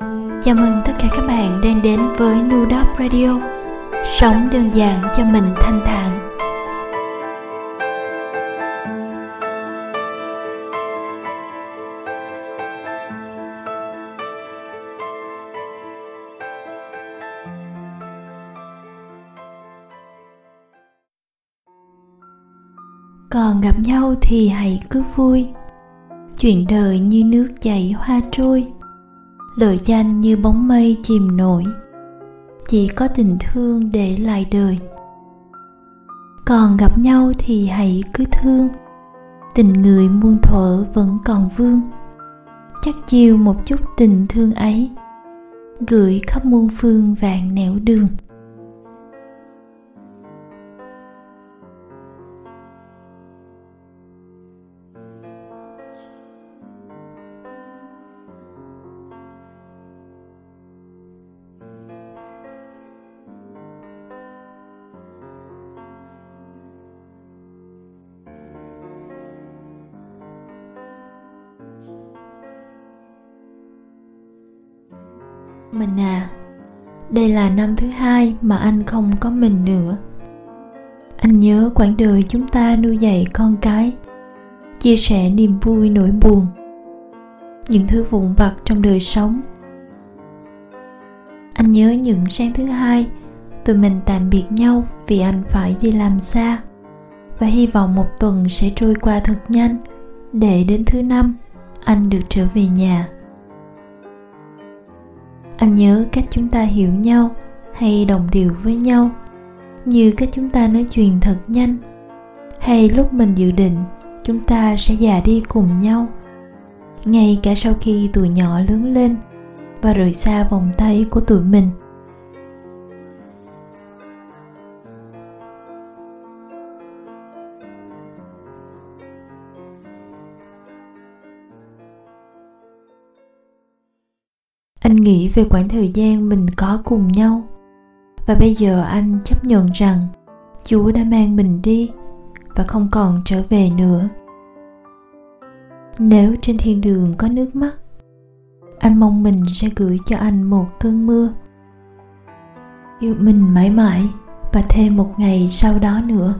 Chào mừng tất cả các bạn đang đến với Nudop Radio. Sống đơn giản cho mình thanh thản. Còn gặp nhau thì hãy cứ vui. Chuyện đời như nước chảy hoa trôi lời danh như bóng mây chìm nổi. Chỉ có tình thương để lại đời. Còn gặp nhau thì hãy cứ thương. Tình người muôn thuở vẫn còn vương. Chắc chiều một chút tình thương ấy, gửi khắp muôn phương vạn nẻo đường. Mình à. Đây là năm thứ hai mà anh không có mình nữa. Anh nhớ quãng đời chúng ta nuôi dạy con cái, chia sẻ niềm vui nỗi buồn, những thứ vụn vặt trong đời sống. Anh nhớ những sáng thứ hai, tụi mình tạm biệt nhau vì anh phải đi làm xa và hy vọng một tuần sẽ trôi qua thật nhanh. Để đến thứ năm, anh được trở về nhà nhớ cách chúng ta hiểu nhau hay đồng điệu với nhau, như cách chúng ta nói chuyện thật nhanh. Hay lúc mình dự định, chúng ta sẽ già đi cùng nhau. Ngay cả sau khi tụi nhỏ lớn lên và rời xa vòng tay của tụi mình anh nghĩ về khoảng thời gian mình có cùng nhau. Và bây giờ anh chấp nhận rằng chúa đã mang mình đi và không còn trở về nữa. Nếu trên thiên đường có nước mắt, anh mong mình sẽ gửi cho anh một cơn mưa. Yêu mình mãi mãi và thêm một ngày sau đó nữa.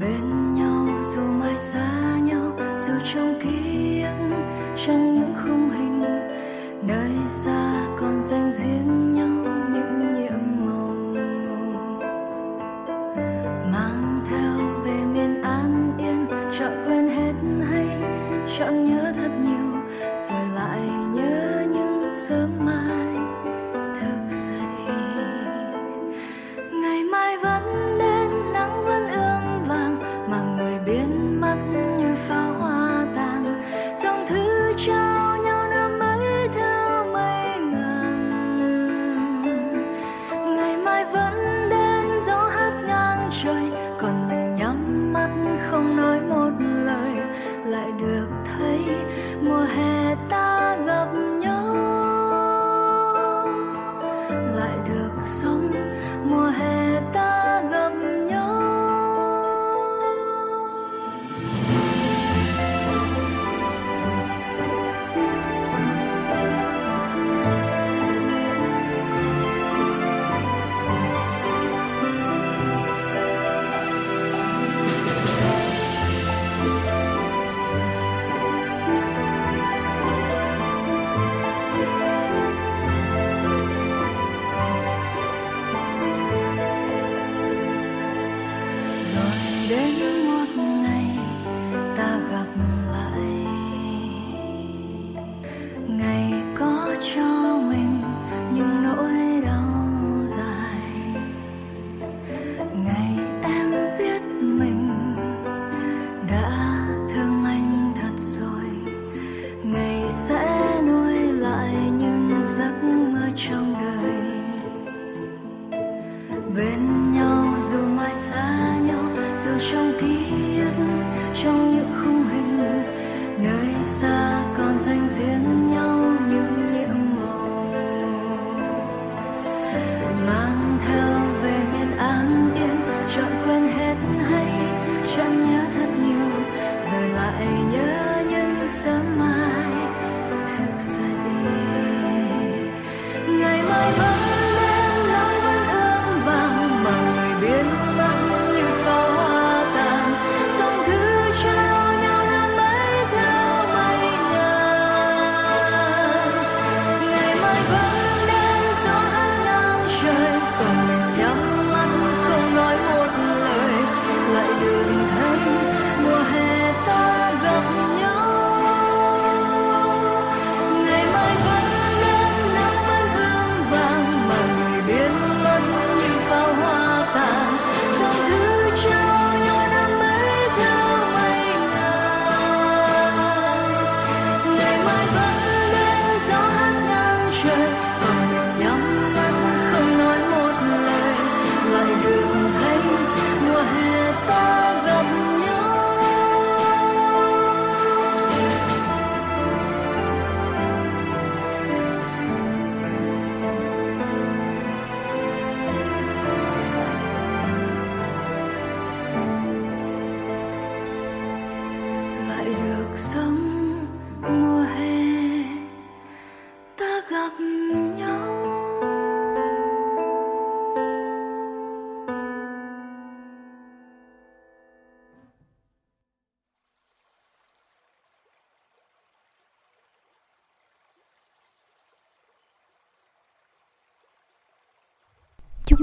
Bên nhau, dù mai xa nhau, dù trong ký ức trong những khung hình, nơi xa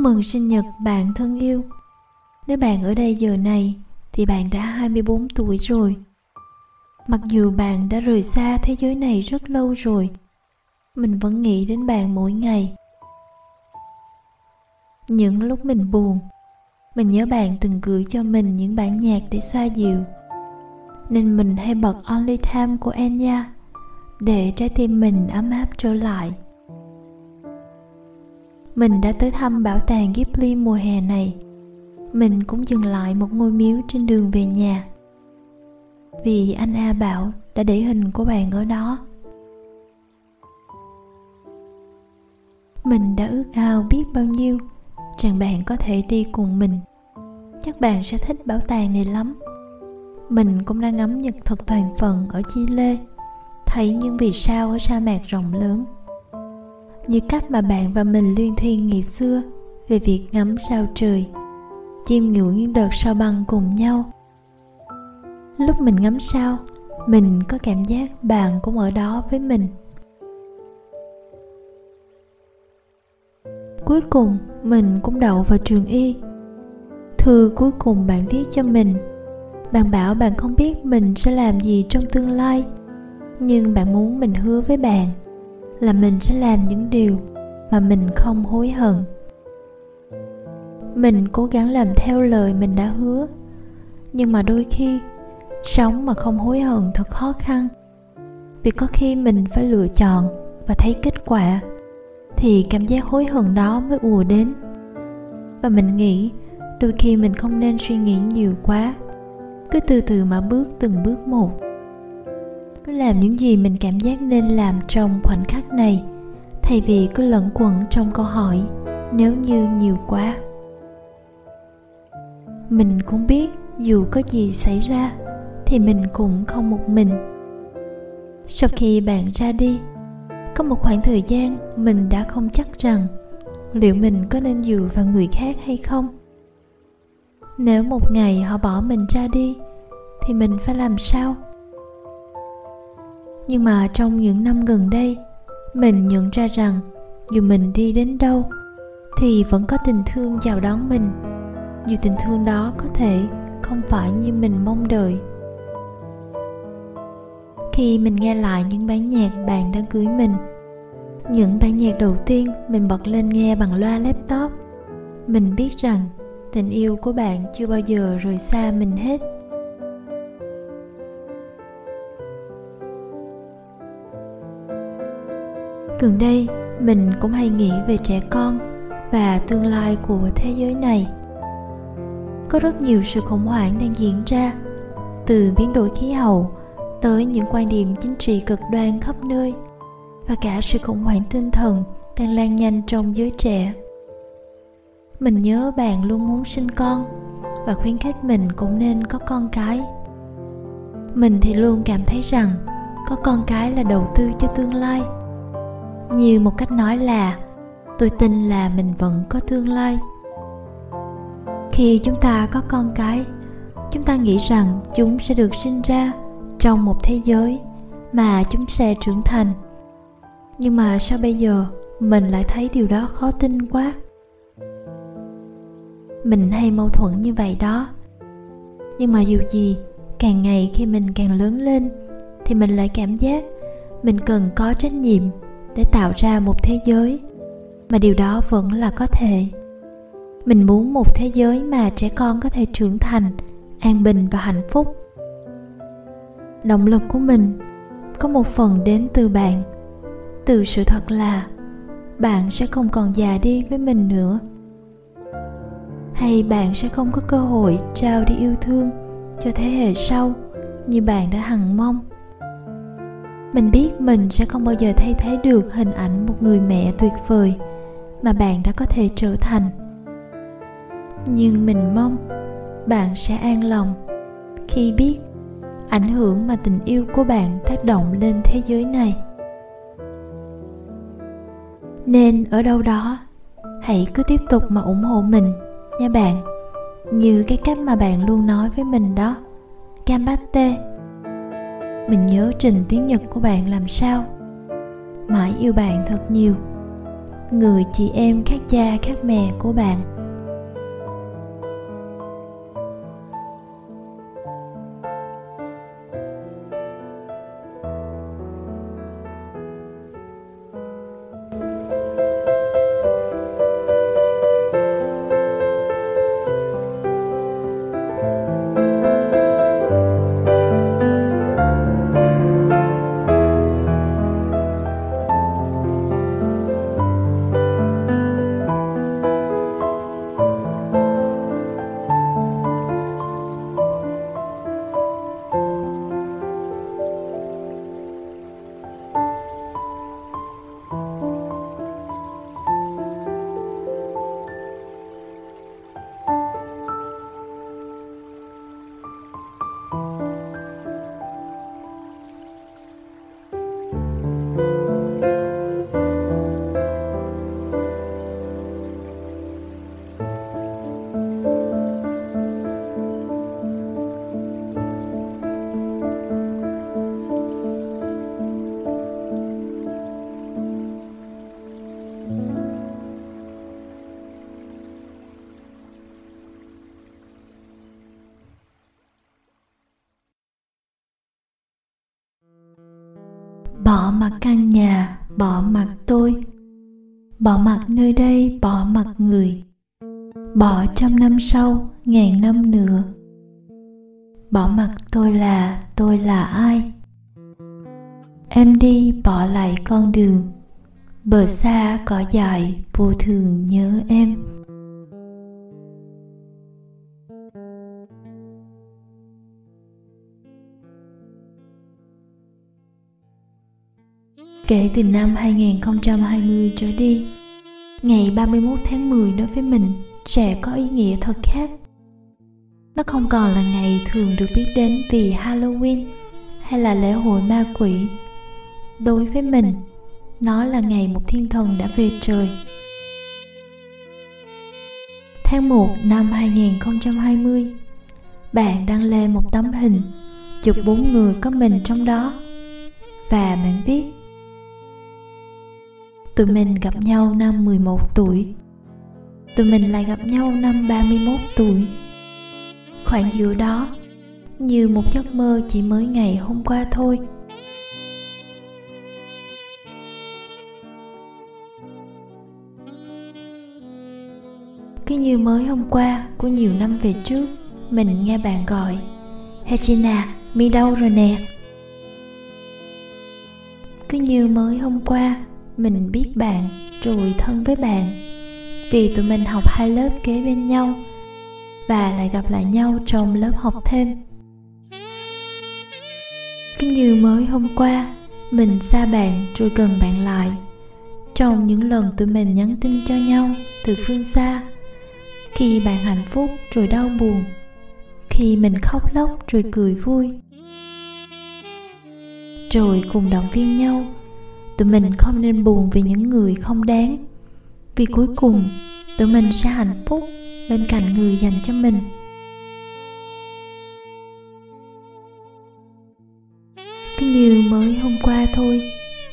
mừng sinh nhật bạn thân yêu. Nếu bạn ở đây giờ này thì bạn đã 24 tuổi rồi. Mặc dù bạn đã rời xa thế giới này rất lâu rồi, mình vẫn nghĩ đến bạn mỗi ngày. Những lúc mình buồn, mình nhớ bạn từng gửi cho mình những bản nhạc để xoa dịu. Nên mình hay bật Only Time của Enya để trái tim mình ấm áp trở lại mình đã tới thăm bảo tàng Ghibli mùa hè này. Mình cũng dừng lại một ngôi miếu trên đường về nhà. Vì anh A bảo đã để hình của bạn ở đó. Mình đã ước ao biết bao nhiêu rằng bạn có thể đi cùng mình. Chắc bạn sẽ thích bảo tàng này lắm. Mình cũng đang ngắm nhật thực toàn phần ở Chile, thấy những vì sao ở sa mạc rộng lớn như cách mà bạn và mình liên thuyên ngày xưa về việc ngắm sao trời, chiêm ngưỡng những đợt sao băng cùng nhau. Lúc mình ngắm sao, mình có cảm giác bạn cũng ở đó với mình. Cuối cùng, mình cũng đậu vào trường y. Thư cuối cùng bạn viết cho mình. Bạn bảo bạn không biết mình sẽ làm gì trong tương lai, nhưng bạn muốn mình hứa với bạn là mình sẽ làm những điều mà mình không hối hận. Mình cố gắng làm theo lời mình đã hứa, nhưng mà đôi khi, sống mà không hối hận thật khó khăn. Vì có khi mình phải lựa chọn và thấy kết quả, thì cảm giác hối hận đó mới ùa đến. Và mình nghĩ, đôi khi mình không nên suy nghĩ nhiều quá, cứ từ từ mà bước từng bước một cứ làm những gì mình cảm giác nên làm trong khoảnh khắc này. Thay vì cứ lẫn quẩn trong câu hỏi, nếu như nhiều quá. Mình cũng biết dù có gì xảy ra, thì mình cũng không một mình. Sau khi bạn ra đi, có một khoảng thời gian mình đã không chắc rằng liệu mình có nên dựa vào người khác hay không. Nếu một ngày họ bỏ mình ra đi, thì mình phải làm sao? Nhưng mà trong những năm gần đây, mình nhận ra rằng dù mình đi đến đâu, thì vẫn có tình thương chào đón mình. Dù tình thương đó có thể không phải như mình mong đợi. Khi mình nghe lại những bản nhạc bạn đã gửi mình, những bản nhạc đầu tiên mình bật lên nghe bằng loa laptop, mình biết rằng tình yêu của bạn chưa bao giờ rời xa mình hết. Gần đây, mình cũng hay nghĩ về trẻ con và tương lai của thế giới này. Có rất nhiều sự khủng hoảng đang diễn ra, từ biến đổi khí hậu tới những quan điểm chính trị cực đoan khắp nơi và cả sự khủng hoảng tinh thần đang lan nhanh trong giới trẻ. Mình nhớ bạn luôn muốn sinh con và khuyến khích mình cũng nên có con cái. Mình thì luôn cảm thấy rằng có con cái là đầu tư cho tương lai như một cách nói là, tôi tin là mình vẫn có tương lai. Khi chúng ta có con cái, chúng ta nghĩ rằng chúng sẽ được sinh ra trong một thế giới mà chúng sẽ trưởng thành. Nhưng mà sao bây giờ mình lại thấy điều đó khó tin quá? Mình hay mâu thuẫn như vậy đó. Nhưng mà dù gì, càng ngày khi mình càng lớn lên, thì mình lại cảm giác mình cần có trách nhiệm để tạo ra một thế giới, mà điều đó vẫn là có thể. Mình muốn một thế giới mà trẻ con có thể trưởng thành, an bình và hạnh phúc. Động lực của mình có một phần đến từ bạn. Từ sự thật là, bạn sẽ không còn già đi với mình nữa. Hay bạn sẽ không có cơ hội trao đi yêu thương cho thế hệ sau như bạn đã hằng mong mình biết mình sẽ không bao giờ thay thế được hình ảnh một người mẹ tuyệt vời mà bạn đã có thể trở thành. Nhưng mình mong bạn sẽ an lòng khi biết ảnh hưởng mà tình yêu của bạn tác động lên thế giới này. Nên ở đâu đó, hãy cứ tiếp tục mà ủng hộ mình nha bạn. Như cái cách mà bạn luôn nói với mình đó. Cam bát tê mình nhớ trình tiếng Nhật của bạn làm sao? Mãi yêu bạn thật nhiều. Người chị em khác cha khác mẹ của bạn bỏ căn nhà, bỏ mặt tôi. Bỏ mặt nơi đây, bỏ mặt người. Bỏ trăm năm sau, ngàn năm nữa. Bỏ mặt tôi là tôi là ai? Em đi, bỏ lại con đường. Bờ xa cỏ dại, vô thường nhớ em. Kể từ năm 2020 trở đi, ngày 31 tháng 10 đối với mình sẽ có ý nghĩa thật khác. Nó không còn là ngày thường được biết đến vì Halloween hay là lễ hội ma quỷ. Đối với mình, nó là ngày một thiên thần đã về trời. Tháng 1 năm 2020, bạn đăng lên một tấm hình chụp bốn người có mình trong đó và bạn viết Tụi mình gặp nhau năm 11 tuổi. Tụi mình lại gặp nhau năm 31 tuổi. Khoảng giữa đó Như một giấc mơ chỉ mới ngày hôm qua thôi. Cứ như mới hôm qua của nhiều năm về trước Mình nghe bạn gọi Regina, mi đâu rồi nè? Cứ như mới hôm qua mình biết bạn, rồi thân với bạn. Vì tụi mình học hai lớp kế bên nhau, và lại gặp lại nhau trong lớp học thêm. Cứ như mới hôm qua, mình xa bạn rồi gần bạn lại. Trong những lần tụi mình nhắn tin cho nhau từ phương xa, khi bạn hạnh phúc rồi đau buồn, khi mình khóc lóc rồi cười vui. Rồi cùng động viên nhau tụi mình không nên buồn vì những người không đáng. Vì cuối cùng, tụi mình sẽ hạnh phúc bên cạnh người dành cho mình. Cứ như mới hôm qua thôi,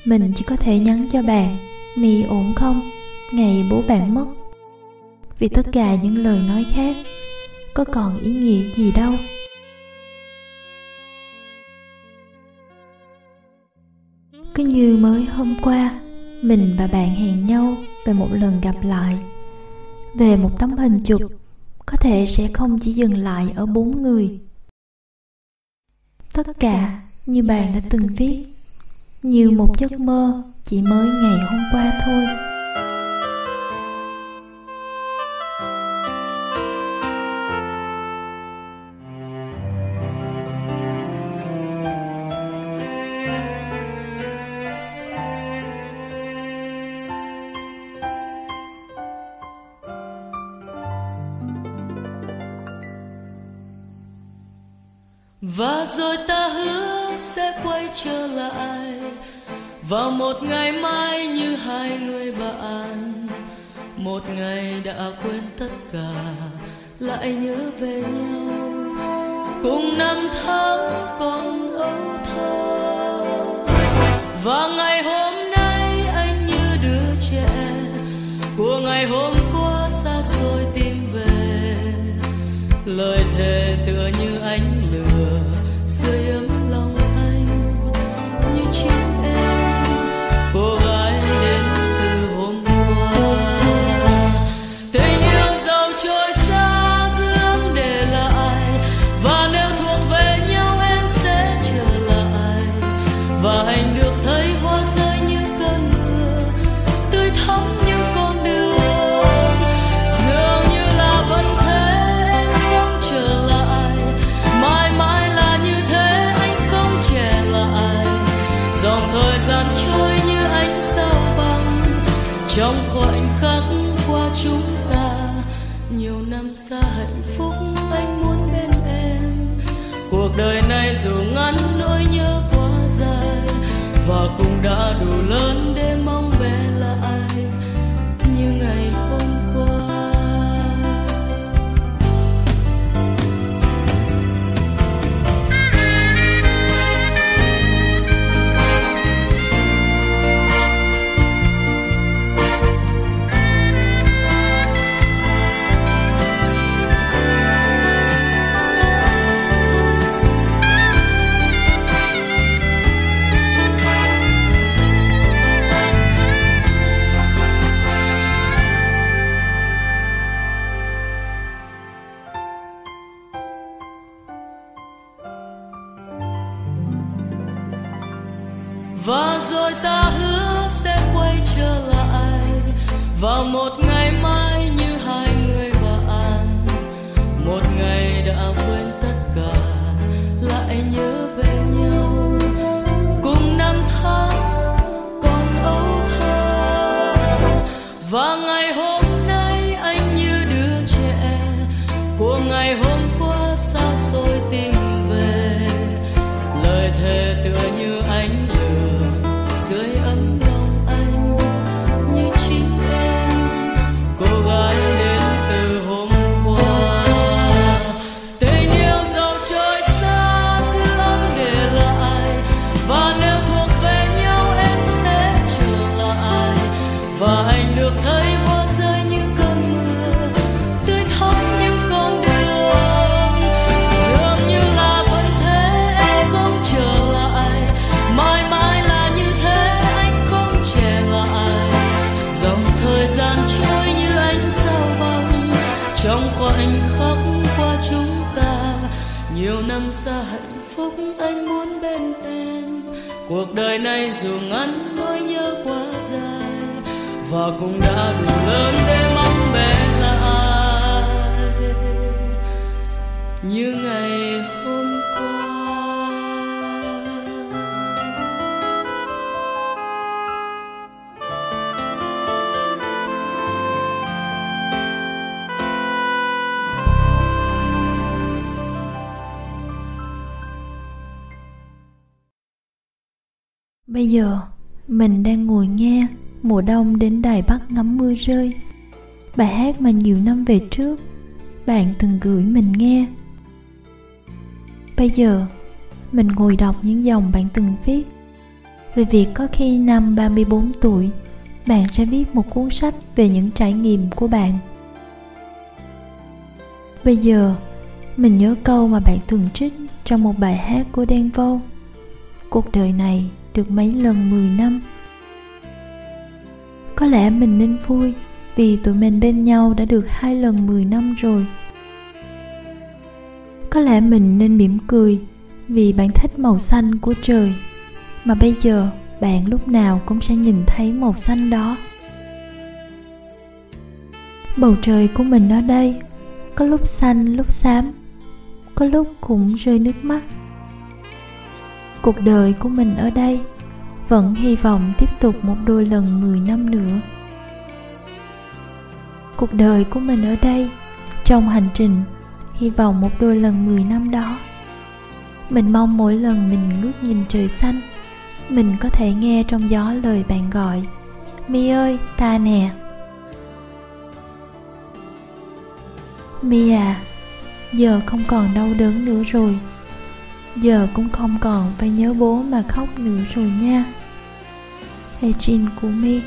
mình chỉ có thể nhắn cho bạn, mì ổn không? Ngày bố bạn mất. Vì tất cả những lời nói khác, có còn ý nghĩa gì đâu. Cứ như mới hôm qua, mình và bạn hẹn nhau về một lần gặp lại. Về một tấm hình chụp, có thể sẽ không chỉ dừng lại ở bốn người. Tất cả như bạn đã từng viết, như một giấc mơ chỉ mới ngày hôm qua thôi. Vào một ngày mai như hai người bạn, một ngày đã quên tất cả, lại nhớ về nhau. Cùng năm tháng còn âu và cũng đã đủ lớn để mong bé là ai. Như ngày hôm và ngày hôm cuộc đời này dù ngắn nỗi nhớ quá dài, và cũng đã đủ lớn để mà. Bây giờ, mình đang ngồi nghe mùa đông đến Đài Bắc ngắm mưa rơi. Bài hát mà nhiều năm về trước, bạn từng gửi mình nghe. Bây giờ, mình ngồi đọc những dòng bạn từng viết về việc có khi năm 34 tuổi, bạn sẽ viết một cuốn sách về những trải nghiệm của bạn. Bây giờ, mình nhớ câu mà bạn thường trích trong một bài hát của Đen Vâu. Cuộc đời này được mấy lần 10 năm. Có lẽ mình nên vui Vì tụi mình bên nhau đã được hai lần 10 năm rồi. Có lẽ mình nên mỉm cười Vì bạn thích màu xanh của trời, Mà bây giờ bạn lúc nào cũng sẽ nhìn thấy màu xanh đó. Bầu trời của mình ở đây, Có lúc xanh, lúc xám, Có lúc cũng rơi nước mắt cuộc đời của mình ở đây vẫn hy vọng tiếp tục một đôi lần 10 năm nữa. Cuộc đời của mình ở đây trong hành trình hy vọng một đôi lần 10 năm đó. Mình mong mỗi lần mình ngước nhìn trời xanh, mình có thể nghe trong gió lời bạn gọi, mi ơi, ta nè. Mi à giờ không còn đau đớn nữa rồi giờ cũng không còn phải nhớ bố mà khóc nữa rồi nha. Hejin của mi.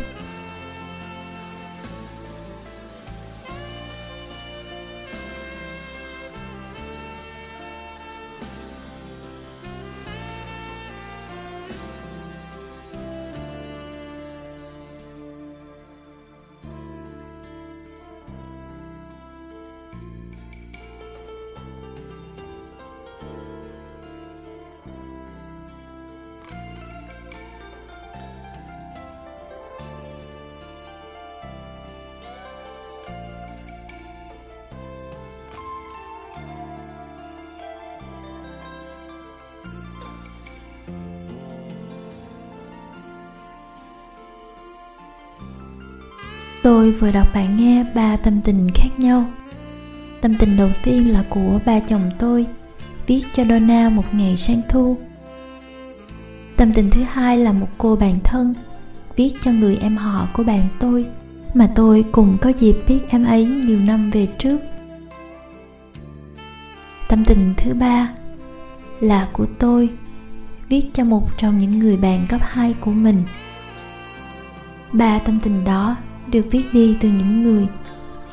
Tôi vừa đọc bạn nghe ba tâm tình khác nhau. Tâm tình đầu tiên là của ba chồng tôi, viết cho Donna một ngày sang thu. Tâm tình thứ hai là một cô bạn thân, viết cho người em họ của bạn tôi, mà tôi cùng có dịp biết em ấy nhiều năm về trước. Tâm tình thứ ba là của tôi, viết cho một trong những người bạn cấp 2 của mình. Ba tâm tình đó được viết đi từ những người.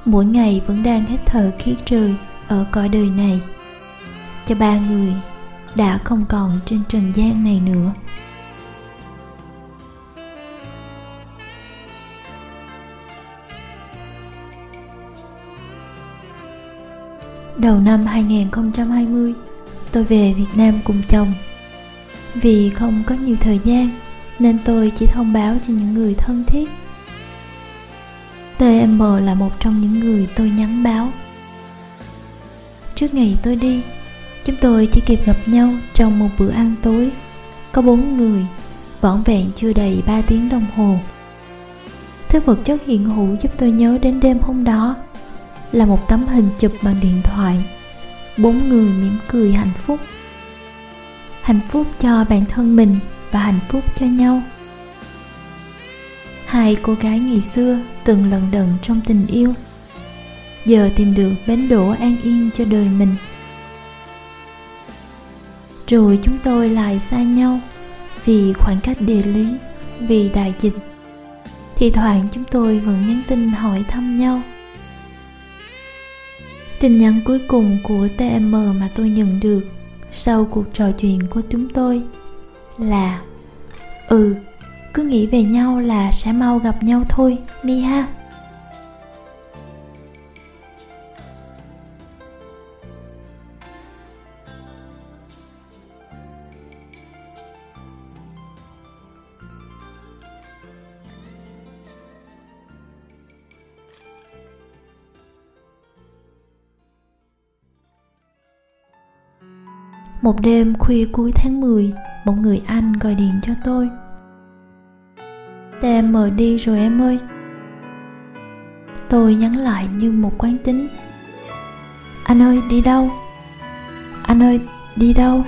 Mỗi ngày vẫn đang hít thở khí trời ở cõi đời này. Cho ba người đã không còn trên trần gian này nữa. Đầu năm 2020, tôi về Việt Nam cùng chồng. Vì không có nhiều thời gian, nên tôi chỉ thông báo cho những người thân thiết TM là một trong những người tôi nhắn báo. Trước ngày tôi đi, chúng tôi chỉ kịp gặp nhau trong một bữa ăn tối. Có bốn người, vỏn vẹn chưa đầy 3 tiếng đồng hồ. Thứ vật chất hiện hữu giúp tôi nhớ đến đêm hôm đó là một tấm hình chụp bằng điện thoại. Bốn người mỉm cười hạnh phúc. Hạnh phúc cho bản thân mình và hạnh phúc cho nhau hai cô gái ngày xưa từng lần đận trong tình yêu. Giờ tìm được bến đỗ an yên cho đời mình. Rồi chúng tôi lại xa nhau vì khoảng cách địa lý, vì đại dịch. Thì thoảng chúng tôi vẫn nhắn tin hỏi thăm nhau. Tin nhắn cuối cùng của tm mà tôi nhận được sau cuộc trò chuyện của chúng tôi là ừ cứ nghĩ về nhau là sẽ mau gặp nhau thôi mi ha. Một đêm khuya cuối tháng 10, một người anh gọi điện cho tôi. TM đi rồi em ơi. Tôi nhắn lại như một quán tính. Anh ơi, đi đâu? Anh ơi, đi đâu?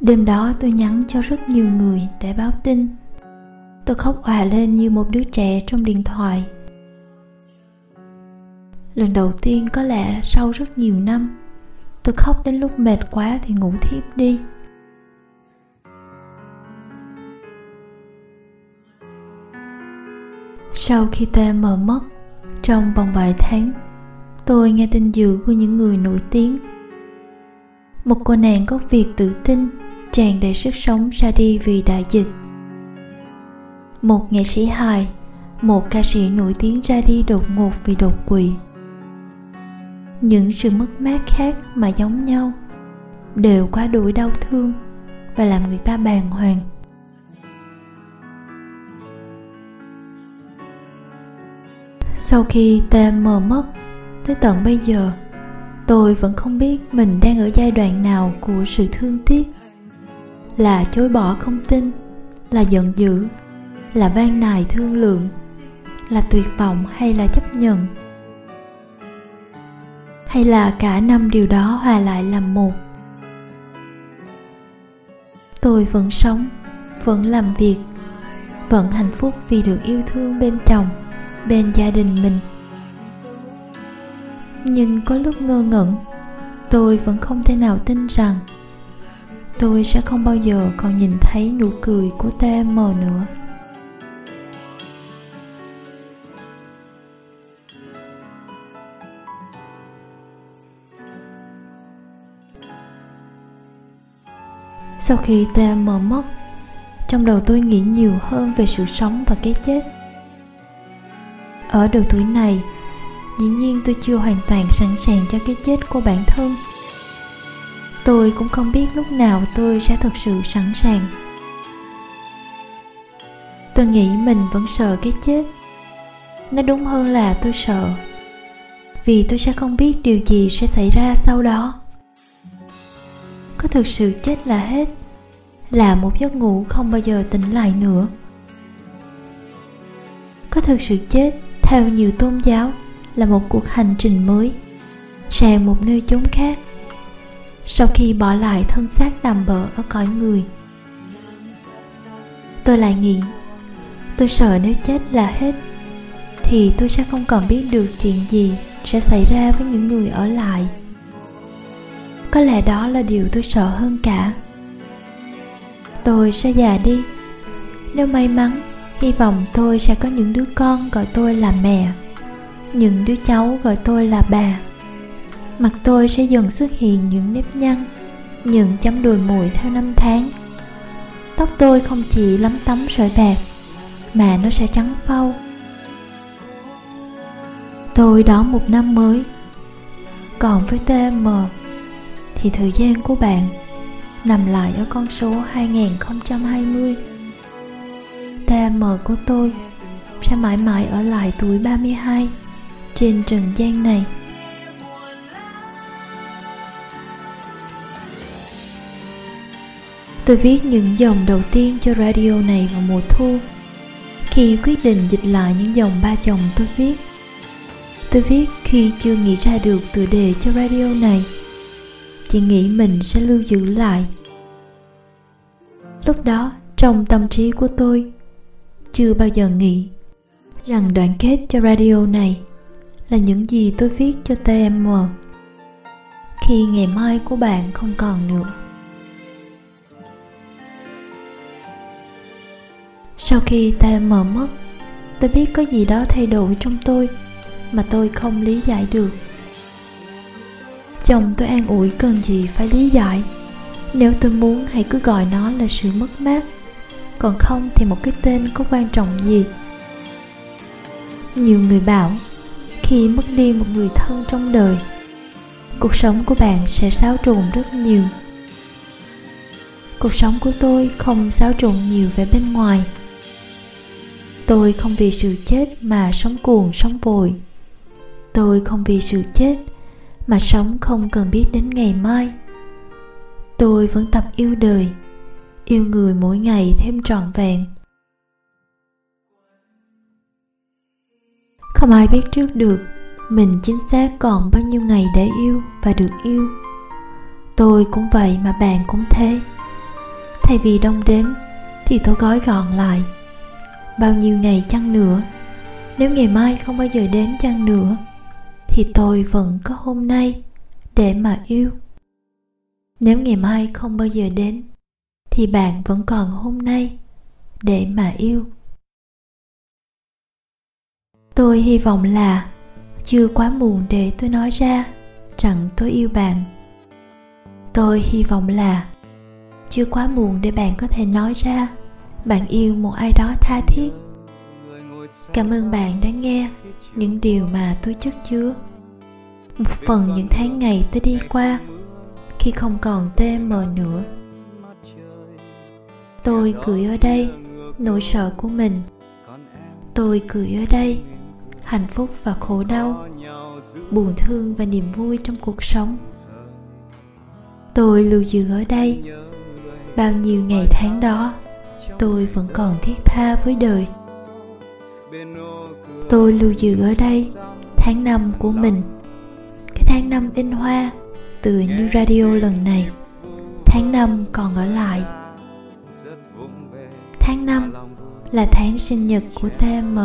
Đêm đó tôi nhắn cho rất nhiều người để báo tin. Tôi khóc òa lên như một đứa trẻ trong điện thoại. Lần đầu tiên có lẽ sau rất nhiều năm tôi khóc đến lúc mệt quá thì ngủ thiếp đi. Sau khi tm mất trong vòng vài tháng, tôi nghe tin dữ của những người nổi tiếng. Một cô nàng có việc tự tin, tràn đầy sức sống ra đi vì đại dịch. Một nghệ sĩ hài, một ca sĩ nổi tiếng ra đi đột ngột vì đột quỵ những sự mất mát khác mà giống nhau, đều quá đuổi đau thương và làm người ta bàng hoàng. Sau khi tm mất tới tận bây giờ, tôi vẫn không biết mình đang ở giai đoạn nào của sự thương tiếc. Là chối bỏ không tin, là giận dữ, là van nài thương lượng, là tuyệt vọng hay là chấp nhận hay là cả năm điều đó hòa lại làm một? Tôi vẫn sống, vẫn làm việc, vẫn hạnh phúc vì được yêu thương bên chồng, bên gia đình mình. Nhưng có lúc ngơ ngẩn, tôi vẫn không thể nào tin rằng tôi sẽ không bao giờ còn nhìn thấy nụ cười của tm nữa. Sau khi ta mở mất, trong đầu tôi nghĩ nhiều hơn về sự sống và cái chết. Ở độ tuổi này, dĩ nhiên tôi chưa hoàn toàn sẵn sàng cho cái chết của bản thân. Tôi cũng không biết lúc nào tôi sẽ thật sự sẵn sàng. Tôi nghĩ mình vẫn sợ cái chết. Nói đúng hơn là tôi sợ, vì tôi sẽ không biết điều gì sẽ xảy ra sau đó có thực sự chết là hết. Là một giấc ngủ không bao giờ tỉnh lại nữa. Có thực sự chết theo nhiều tôn giáo là một cuộc hành trình mới, sang một nơi chốn khác. Sau khi bỏ lại thân xác tạm bỡ ở cõi người, tôi lại nghĩ, tôi sợ nếu chết là hết, thì tôi sẽ không còn biết được chuyện gì sẽ xảy ra với những người ở lại có lẽ đó là điều tôi sợ hơn cả. Tôi sẽ già đi. Nếu may mắn, hy vọng tôi sẽ có những đứa con gọi tôi là mẹ, những đứa cháu gọi tôi là bà. Mặt tôi sẽ dần xuất hiện những nếp nhăn, những chấm đùi mùi theo năm tháng. Tóc tôi không chỉ lấm tấm sợi bạc, mà nó sẽ trắng phau. Tôi đón một năm mới, còn với tm thì thời gian của bạn nằm lại ở con số 2020 TM của tôi sẽ mãi mãi ở lại tuổi 32 trên trần gian này. Tôi viết những dòng đầu tiên cho radio này vào mùa thu. Khi quyết định dịch lại những dòng ba chồng tôi viết Tôi viết khi chưa nghĩ ra được tựa đề cho radio này chị nghĩ mình sẽ lưu giữ lại. Lúc đó, trong tâm trí của tôi, Chưa bao giờ nghĩ Rằng đoạn kết cho radio này Là những gì tôi viết cho TM Khi ngày mai của bạn không còn nữa. Sau khi tm mất, tôi biết có gì đó thay đổi trong tôi mà tôi không lý giải được chồng tôi an ủi cần gì phải lý giải. Nếu tôi muốn, hãy cứ gọi nó là sự mất mát. Còn không thì một cái tên có quan trọng gì? Nhiều người bảo, khi mất đi một người thân trong đời, cuộc sống của bạn sẽ xáo trộn rất nhiều. Cuộc sống của tôi không xáo trộn nhiều về bên ngoài. Tôi không vì sự chết mà sống cuồng, sống vội. Tôi không vì sự chết mà sống không cần biết đến ngày mai. Tôi vẫn tập yêu đời, yêu người mỗi ngày thêm trọn vẹn. Không ai biết trước được mình chính xác còn bao nhiêu ngày để yêu và được yêu. Tôi cũng vậy mà bạn cũng thế. Thay vì đông đếm thì tôi gói gọn lại. Bao nhiêu ngày chăng nữa? Nếu ngày mai không bao giờ đến chăng nữa? Thì tôi vẫn có hôm nay để mà yêu. Nếu ngày mai không bao giờ đến, thì bạn vẫn còn hôm nay để mà yêu. Tôi hy vọng là chưa quá muộn để tôi nói ra rằng tôi yêu bạn. Tôi hy vọng là chưa quá muộn để bạn có thể nói ra bạn yêu một ai đó tha thiết. Cảm ơn bạn đã nghe những điều mà tôi chất chứa. Một phần những tháng ngày tôi đi qua, khi không còn tm nữa. Tôi cười ở đây, nỗi sợ của mình. Tôi cười ở đây, hạnh phúc và khổ đau, buồn thương và niềm vui trong cuộc sống. Tôi lưu giữ ở đây. Bao nhiêu ngày tháng đó, tôi vẫn còn thiết tha với đời tôi lưu giữ ở đây tháng năm của mình. Cái tháng năm in hoa từ như radio lần này. Tháng năm còn ở lại. Tháng năm là tháng sinh nhật của tm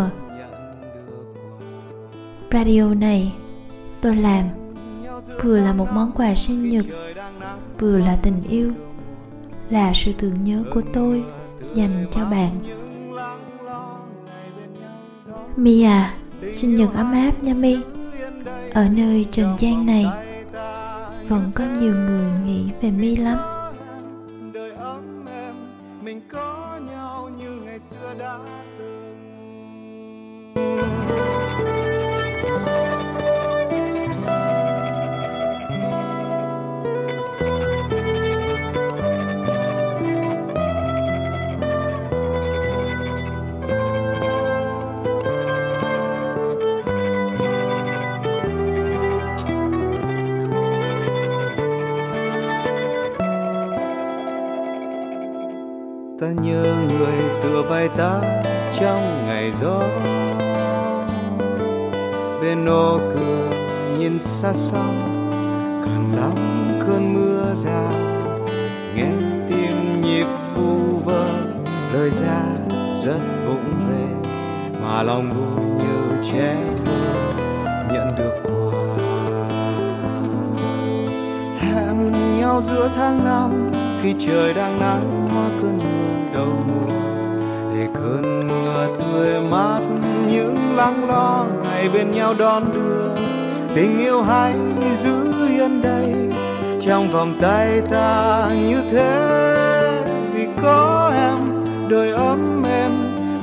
radio này tôi làm vừa là một món quà sinh nhật, vừa là tình yêu, là sự tưởng nhớ của tôi dành cho bạn mi à sinh nhật ấm áp nha mi. Ở nơi trần gian này, vẫn có nhiều người nghĩ về mi lắm. Ta nhớ người tựa vai ta trong ngày gió. Bên ô cửa nhìn xa xăm càng lắm cơn mưa ra nghe tim nhịp vu vơ, lời ra rất vụng về. Mà lòng vui như trẻ thơ, nhận được quà. Hẹn nhau giữa tháng năm, khi trời đang nắng hoa cơn mưa đầu để cơn mưa tươi mát những lắng lo ngày bên nhau đón đưa. Tình yêu hãy giữ yên đây, trong vòng tay ta như thế. Vì có em, đời ấm em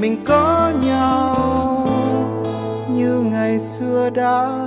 mình có nhau như ngày xưa đã